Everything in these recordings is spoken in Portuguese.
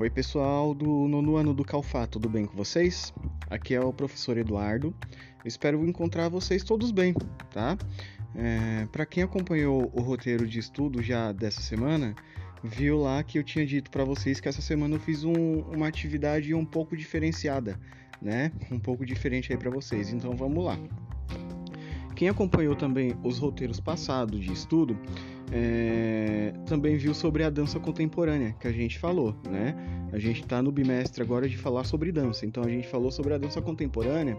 Oi, pessoal do nono ano do Calfá, tudo bem com vocês? Aqui é o professor Eduardo. espero encontrar vocês todos bem, tá? É, para quem acompanhou o roteiro de estudo já dessa semana, viu lá que eu tinha dito para vocês que essa semana eu fiz um, uma atividade um pouco diferenciada, né? Um pouco diferente aí para vocês. Então vamos lá. Quem acompanhou também os roteiros passados de estudo é, também viu sobre a dança contemporânea que a gente falou, né? A gente está no bimestre agora de falar sobre dança, então a gente falou sobre a dança contemporânea.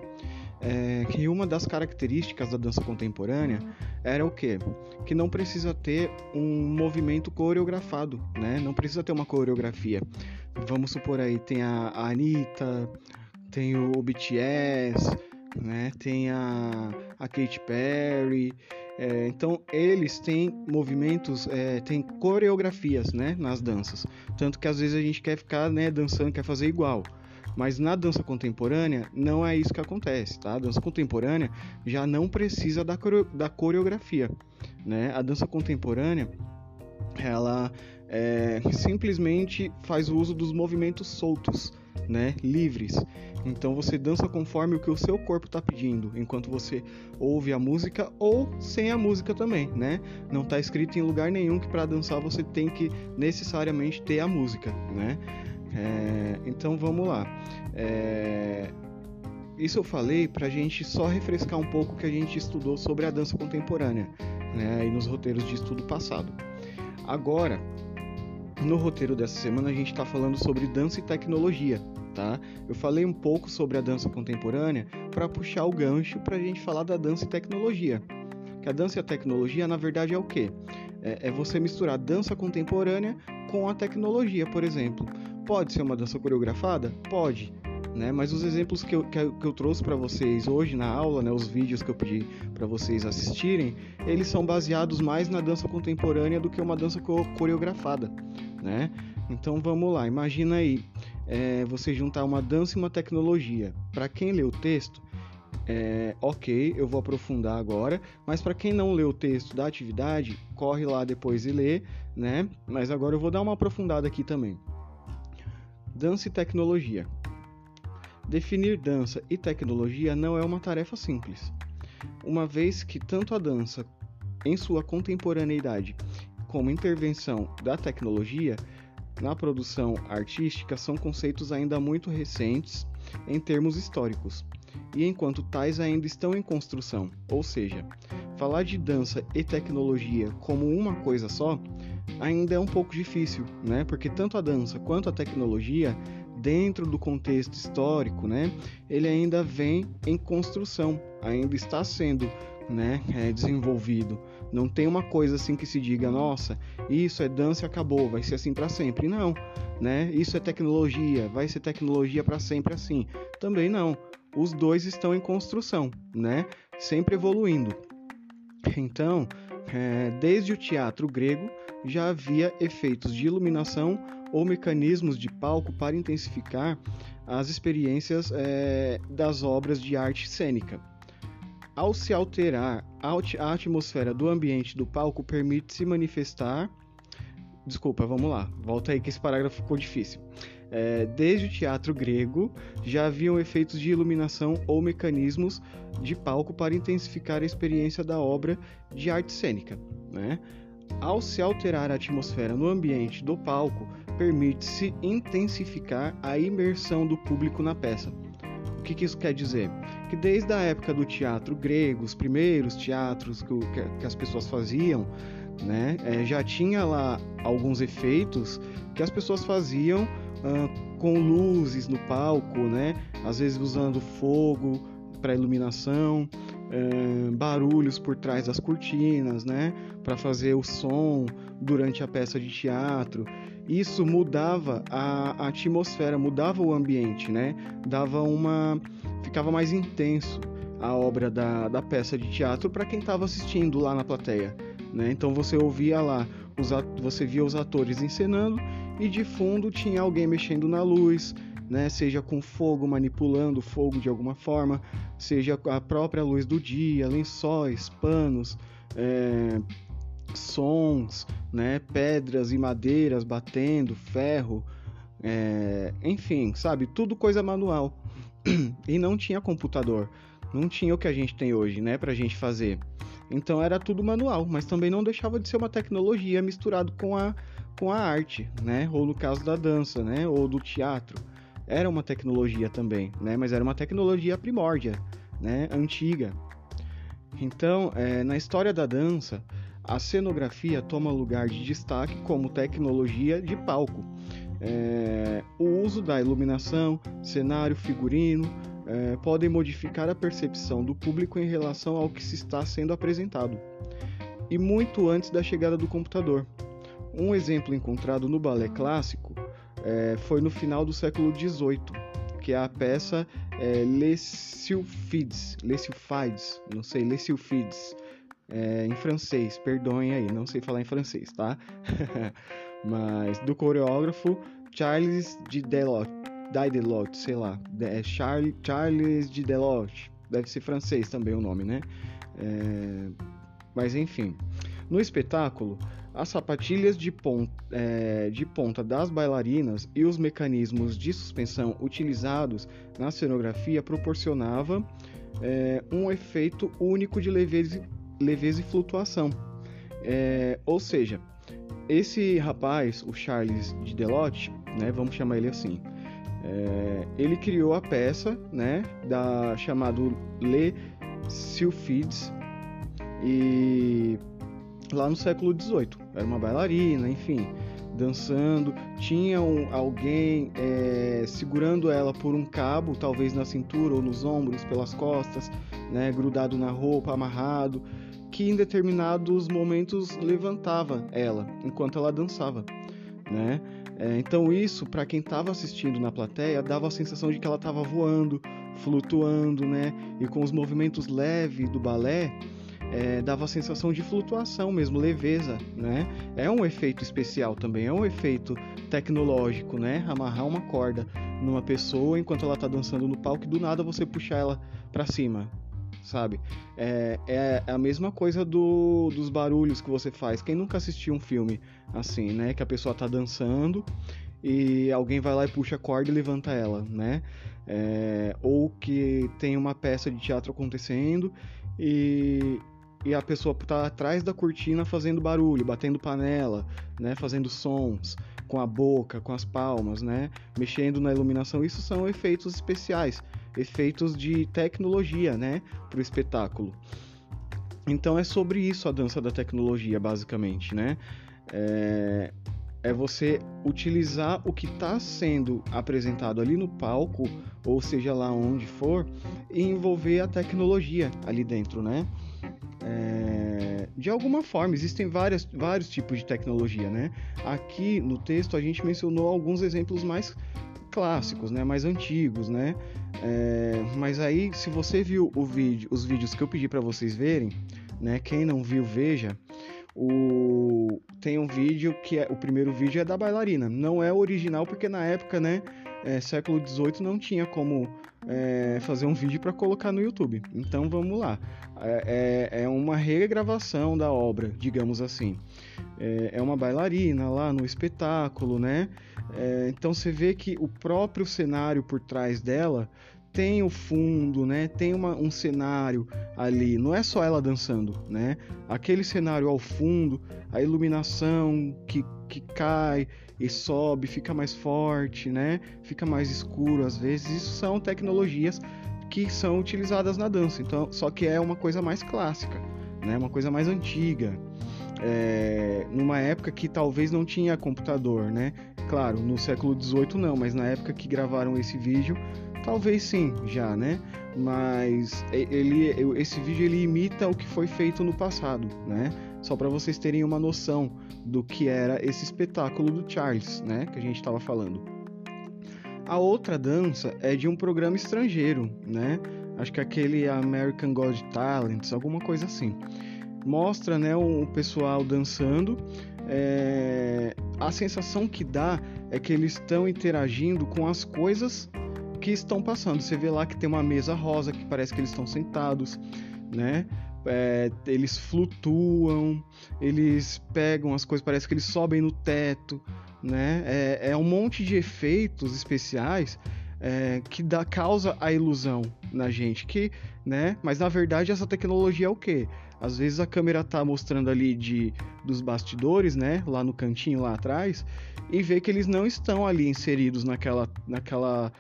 É, que uma das características da dança contemporânea era o quê? Que não precisa ter um movimento coreografado, né? Não precisa ter uma coreografia. Vamos supor aí, tem a, Anitta, tem o BTS, né? Tem a, a Katy Perry. É, então eles têm movimentos, é, têm coreografias, né, nas danças. Tanto que às vezes a gente quer ficar, né, dançando, quer fazer igual. Mas na dança contemporânea não é isso que acontece, tá? A dança contemporânea já não precisa da, da coreografia, né? A dança contemporânea ela é, simplesmente faz o uso dos movimentos soltos, né, livres. Então você dança conforme o que o seu corpo está pedindo, enquanto você ouve a música ou sem a música também, né? Não está escrito em lugar nenhum que para dançar você tem que necessariamente ter a música, né? É, então vamos lá. É, isso eu falei para a gente só refrescar um pouco o que a gente estudou sobre a dança contemporânea, né? Aí nos roteiros de estudo passado. Agora, no roteiro dessa semana a gente está falando sobre dança e tecnologia, tá? Eu falei um pouco sobre a dança contemporânea para puxar o gancho para a gente falar da dança e tecnologia. Que a dança e a tecnologia, na verdade, é o quê? É, é você misturar dança contemporânea com a tecnologia, por exemplo. Pode ser uma dança coreografada? Pode. Né? Mas os exemplos que eu, que eu, trouxe para vocês hoje na aula, né, os vídeos que eu pedi para vocês assistirem, eles são baseados mais na dança contemporânea do que uma dança coreografada, né? Então vamos lá, imagina aí é, você juntar uma dança e uma tecnologia. Para quem lê o texto, é, ok, eu vou aprofundar agora, mas para quem não lê o texto da atividade, corre lá depois e lê, né? Mas agora eu vou dar uma aprofundada aqui também. Dança e tecnologia. Definir dança e tecnologia não é uma tarefa simples, uma vez que tanto a dança, em sua contemporaneidade, como intervenção da tecnologia na produção artística são conceitos ainda muito recentes em termos históricos, e enquanto tais ainda estão em construção, ou seja, falar de dança e tecnologia como uma coisa só ainda é um pouco difícil, né? Porque tanto a dança quanto a tecnologia dentro do contexto histórico, né, ele ainda vem em construção, ainda está sendo né, é, desenvolvido. Não tem uma coisa assim que se diga, nossa, isso é dança e acabou, vai ser assim para sempre. Não, né? Isso é tecnologia, vai ser tecnologia para sempre assim. Também não. Os dois estão em construção, né? Sempre evoluindo. Então, é, desde o teatro grego já havia efeitos de iluminação ou mecanismos de palco para intensificar as experiências é, das obras de arte cênica. Ao se alterar a atmosfera do ambiente do palco, permite-se manifestar. Desculpa, vamos lá, volta aí que esse parágrafo ficou difícil. É, desde o teatro grego já haviam efeitos de iluminação ou mecanismos de palco para intensificar a experiência da obra de arte cênica. Né? Ao se alterar a atmosfera no ambiente do palco, permite-se intensificar a imersão do público na peça. O que, que, isso quer dizer? Que desde a época do teatro grego, os primeiros teatros que, que as pessoas faziam, né, é, já tinha lá alguns efeitos que as pessoas faziam uh, com luzes no palco, né, às vezes usando fogo para iluminação, uh, barulhos por trás das cortinas, né, para fazer o som durante a peça de teatro isso mudava a, atmosfera, mudava o ambiente, né? Dava uma. ficava mais intenso a obra da, da peça de teatro para quem estava assistindo lá na plateia. Né? Então você ouvia lá, os, você via os atores encenando e de fundo tinha alguém mexendo na luz, né? seja com fogo, manipulando fogo de alguma forma, seja a própria luz do dia, lençóis, panos, é, sons, né, pedras e madeiras batendo, ferro, é, enfim, sabe, tudo coisa manual. e não tinha computador, não tinha o que a gente tem hoje, né, pra gente fazer. Então era tudo manual, mas também não deixava de ser uma tecnologia misturado com a, com a arte, né, ou no caso da dança, né, ou do teatro. Era uma tecnologia também, né, mas era uma tecnologia primórdia, né, antiga. Então, é, na história da dança, a cenografia toma lugar de destaque como tecnologia de palco. É, o uso da iluminação, cenário, figurino é, podem modificar a percepção do público em relação ao que se está sendo apresentado, e muito antes da chegada do computador. Um exemplo encontrado no balé clássico é, foi no final do século XVIII, que é a peça é, Les não sei, Les é, em francês, perdoem aí, não sei falar em francês, tá? Mas do coreógrafo Charles de Delot, Didelot, sei lá, é Charles, Charles de Delot, deve ser francês também o nome, né? É, mas enfim, no espetáculo, as sapatilhas de ponta, é, de ponta, das bailarinas e os mecanismos de suspensão utilizados na cenografia proporcionavam é, um efeito único de leveza, leveza e flutuação. É, ou seja, esse rapaz, o Charles de Delotte, né, vamos chamar ele assim, é, ele criou a peça, né, da chamado Le Sylphides e lá no século XVIII era uma bailarina, enfim, dançando, tinha um, alguém é, segurando ela por um cabo, talvez na cintura ou nos ombros, pelas costas, né, grudado na roupa, amarrado que em determinados momentos levantava ela enquanto ela dançava, né? É, então isso para quem estava assistindo na plateia dava a sensação de que ela estava voando, flutuando, né? E com os movimentos leves do balé é, dava a sensação de flutuação mesmo, leveza, né? É um efeito especial também, é um efeito tecnológico, né? Amarrar uma corda numa pessoa enquanto ela está dançando no palco e do nada você puxar ela para cima, sabe? É, é a mesma coisa do, dos barulhos que você faz. Quem nunca assistiu um filme assim, né? Que a pessoa tá dançando e alguém vai lá e puxa a corda e levanta ela, né? É, ou que tem uma peça de teatro acontecendo e, e a pessoa tá atrás da cortina fazendo barulho, batendo panela, né? Fazendo sons com a boca, com as palmas, né? Mexendo na iluminação. Isso são efeitos especiais efeitos de tecnologia, né, para o espetáculo. Então é sobre isso a dança da tecnologia, basicamente, né? É, é você utilizar o que está sendo apresentado ali no palco, ou seja lá onde for, e envolver a tecnologia ali dentro, né? É, de alguma forma, existem várias, vários tipos de tecnologia, né? Aqui no texto a gente mencionou alguns exemplos mais clássicos, né, mais antigos, né? É, mas aí, se você viu o vídeo, os vídeos que eu pedi para vocês verem, né? Quem não viu, veja. O tem um vídeo que é o primeiro vídeo é da bailarina. Não é original porque na época, né? É, século XVIII não tinha como é, fazer um vídeo para colocar no YouTube. Então vamos lá. É, é, é, uma regravação da obra, digamos assim. É, é uma bailarina lá no espetáculo, né? É, então você vê que o próprio cenário por trás dela tem o fundo, né? Tem uma, um cenário ali. Não é só ela dançando, né? Aquele cenário ao fundo, a iluminação que, que cai e sobe, fica mais forte, né? Fica mais escuro às vezes. Isso são tecnologias que são utilizadas na dança. Então, só que é uma coisa mais clássica, né? Uma coisa mais antiga. É, numa época que talvez não tinha computador, né? Claro, no século XVIII não, mas na época que gravaram esse vídeo, talvez sim, já, né? Mas ele, esse vídeo ele imita o que foi feito no passado, né? Só para vocês terem uma noção do que era esse espetáculo do Charles, né? Que a gente estava falando. A outra dança é de um programa estrangeiro, né? Acho que aquele American God Talents, alguma coisa assim. Mostra, né, o pessoal dançando é, a sensação que dá é que eles estão interagindo com as coisas que estão passando. Você vê lá que tem uma mesa rosa que parece que eles estão sentados, né? É, eles flutuam, eles pegam as coisas, parece que eles sobem no teto, né? É, é um monte de efeitos especiais é, que dá causa a ilusão na gente, que, né? Mas na verdade essa tecnologia é o quê? Às vezes a câmera tá mostrando ali de dos bastidores, né, lá no cantinho lá atrás, e vê que eles não estão ali inseridos naquela naquela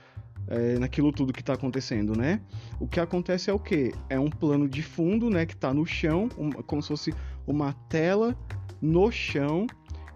é, naquilo tudo que está acontecendo, né? O que acontece é o que? É um plano de fundo, né, que está no chão, um, como se fosse uma tela no chão,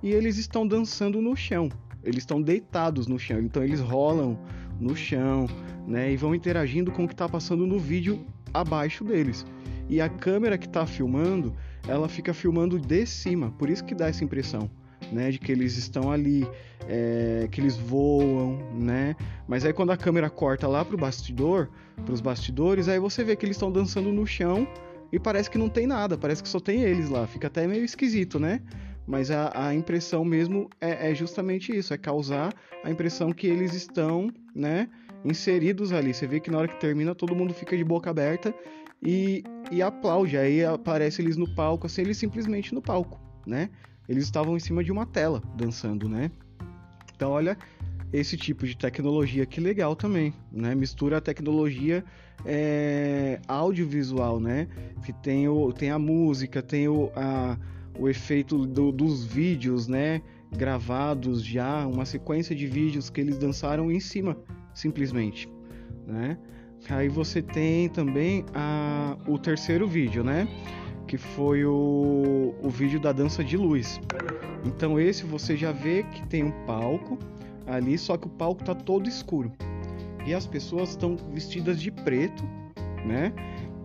e eles estão dançando no chão. Eles estão deitados no chão, então eles rolam no chão, né? E vão interagindo com o que está passando no vídeo abaixo deles. E a câmera que está filmando, ela fica filmando de cima, por isso que dá essa impressão. Né, de que eles estão ali, é, que eles voam, né? Mas aí quando a câmera corta lá pro bastidor, pros bastidores, aí você vê que eles estão dançando no chão e parece que não tem nada, parece que só tem eles lá. Fica até meio esquisito, né? Mas a, a impressão mesmo é, é, justamente isso, é causar a impressão que eles estão, né, inseridos ali. Você vê que na hora que termina todo mundo fica de boca aberta e, e aplaude. Aí aparece eles no palco, assim, eles simplesmente no palco, né? Eles estavam em cima de uma tela dançando, né? Então olha esse tipo de tecnologia que legal também, né? Mistura a tecnologia é, audiovisual, né? Que tem, o, tem a música, tem o, a o efeito do, dos vídeos, né? Gravados já, uma sequência de vídeos que eles dançaram em cima, simplesmente, né? Aí você tem também a, o terceiro vídeo, né? Que foi o, o vídeo da dança de luz. Então esse você já vê que tem um palco ali, só que o palco tá todo escuro. E as pessoas estão vestidas de preto, né?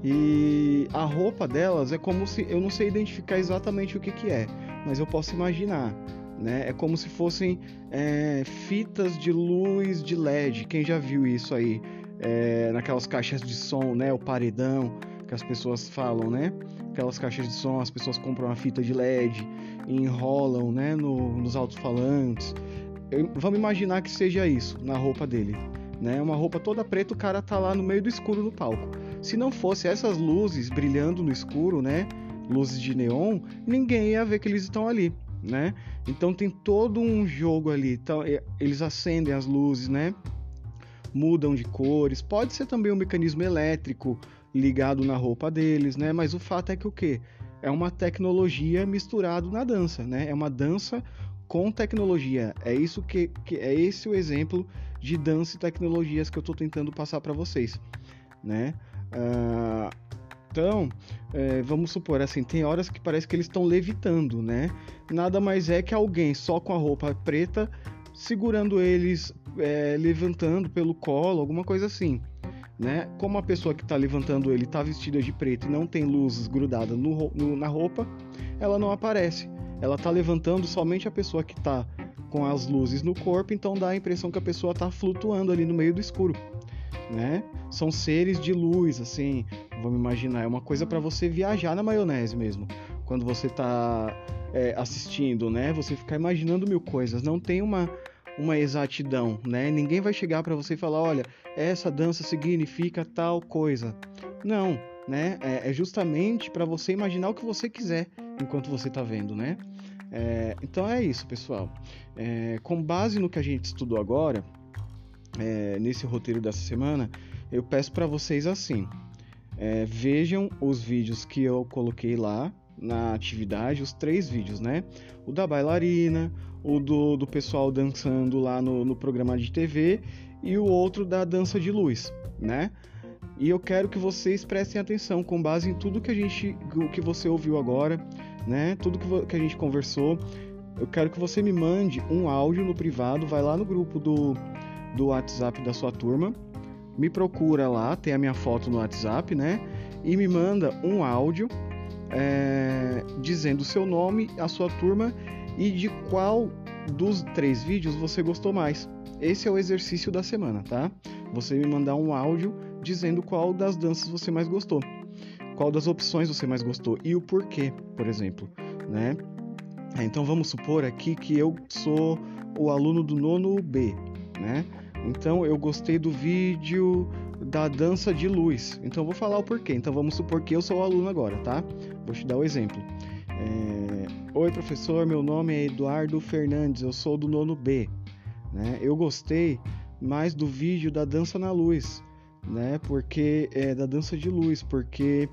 E a roupa delas é como se eu não sei identificar exatamente o que, que é, mas eu posso imaginar. Né? É como se fossem é, fitas de luz de LED. Quem já viu isso aí é, naquelas caixas de som, né? O paredão que as pessoas falam, né? Aquelas caixas de som, as pessoas compram uma fita de LED e enrolam, né? No, nos alto-falantes. Vamos imaginar que seja isso na roupa dele, né? Uma roupa toda preta, o cara tá lá no meio do escuro no palco. Se não fosse essas luzes brilhando no escuro, né? Luzes de neon, ninguém ia ver que eles estão ali, né? Então tem todo um jogo ali. Então, eles acendem as luzes, né? Mudam de cores. Pode ser também um mecanismo elétrico ligado na roupa deles, né? Mas o fato é que o que? É uma tecnologia misturado na dança, né? É uma dança com tecnologia. É isso que, que é esse o exemplo de dança e tecnologias que eu estou tentando passar para vocês, né? Uh, então, é, vamos supor assim, tem horas que parece que eles estão levitando, né? Nada mais é que alguém só com a roupa preta segurando eles, é, levantando pelo colo, alguma coisa assim. Né? Como a pessoa que está levantando ele está vestida de preto e não tem luzes grudadas no, no, na roupa, ela não aparece. Ela está levantando somente a pessoa que está com as luzes no corpo, então dá a impressão que a pessoa está flutuando ali no meio do escuro né? São seres de luz, assim, vamos imaginar, é uma coisa para você viajar na maionese mesmo. Quando você tá é, assistindo, né? Você ficar imaginando mil coisas, não tem uma uma exatidão, né? Ninguém vai chegar para você e falar, olha, essa dança significa tal coisa. Não, né? É, é justamente para você imaginar o que você quiser enquanto você está vendo, né? É, então é isso, pessoal. É, com base no que a gente estudou agora, é, nesse roteiro dessa semana, eu peço para vocês assim: é, vejam os vídeos que eu coloquei lá na atividade, os três vídeos, né? O da bailarina, o do, do pessoal dançando lá no, no programa de TV e o outro da dança de luz, né? E eu quero que vocês prestem atenção com base em tudo que a gente, que você ouviu agora, né? Tudo que, que a gente conversou. Eu quero que você me mande um áudio no privado, vai lá no grupo do do WhatsApp da sua turma, me procura lá, tem a minha foto no WhatsApp, né? E me manda um áudio é, dizendo o seu nome, a sua turma e de qual dos três vídeos você gostou mais. Esse é o exercício da semana, tá? Você me mandar um áudio dizendo qual das danças você mais gostou, qual das opções você mais gostou e o porquê, por exemplo, né? Então vamos supor aqui que eu sou o aluno do nono B, né? Então eu gostei do vídeo da dança de luz. Então vou falar o porquê. Então vamos supor que eu sou o aluno agora, tá? Vou te dar um exemplo. É... Oi, professor, meu nome é Eduardo Fernandes, eu sou do nono B. Né? Eu gostei mais do vídeo da dança na luz, né? Porque é da dança de luz, porque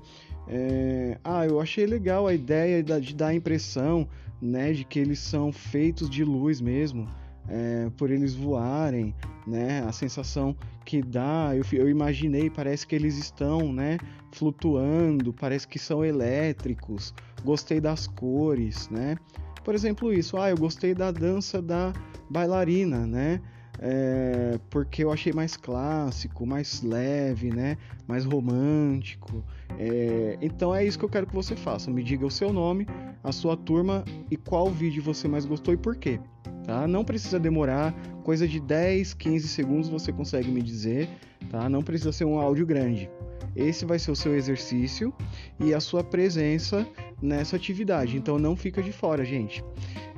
é, ah, eu achei legal a ideia de dar a impressão, né, de que eles são feitos de luz mesmo, é, por eles voarem, né? A sensação que dá, eu, eu imaginei, parece que eles estão, né, flutuando, parece que são elétricos. Gostei das cores, né? Por exemplo, isso. Ah, eu gostei da dança da bailarina, né? É, porque eu achei mais clássico, mais leve, né? Mais romântico. É, então é isso que eu quero que você faça. Me diga o seu nome, a sua turma e qual vídeo você mais gostou e por quê. Tá? Não precisa demorar, coisa de 10, 15 segundos você consegue me dizer, tá? Não precisa ser um áudio grande. Esse vai ser o seu exercício e a sua presença nessa atividade. Então não fica de fora, gente.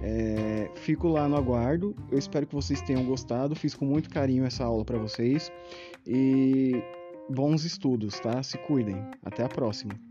É, fico lá no aguardo. Eu espero que vocês tenham gostado. Fiz com muito carinho essa aula para vocês e bons estudos, tá? Se cuidem. Até a próxima.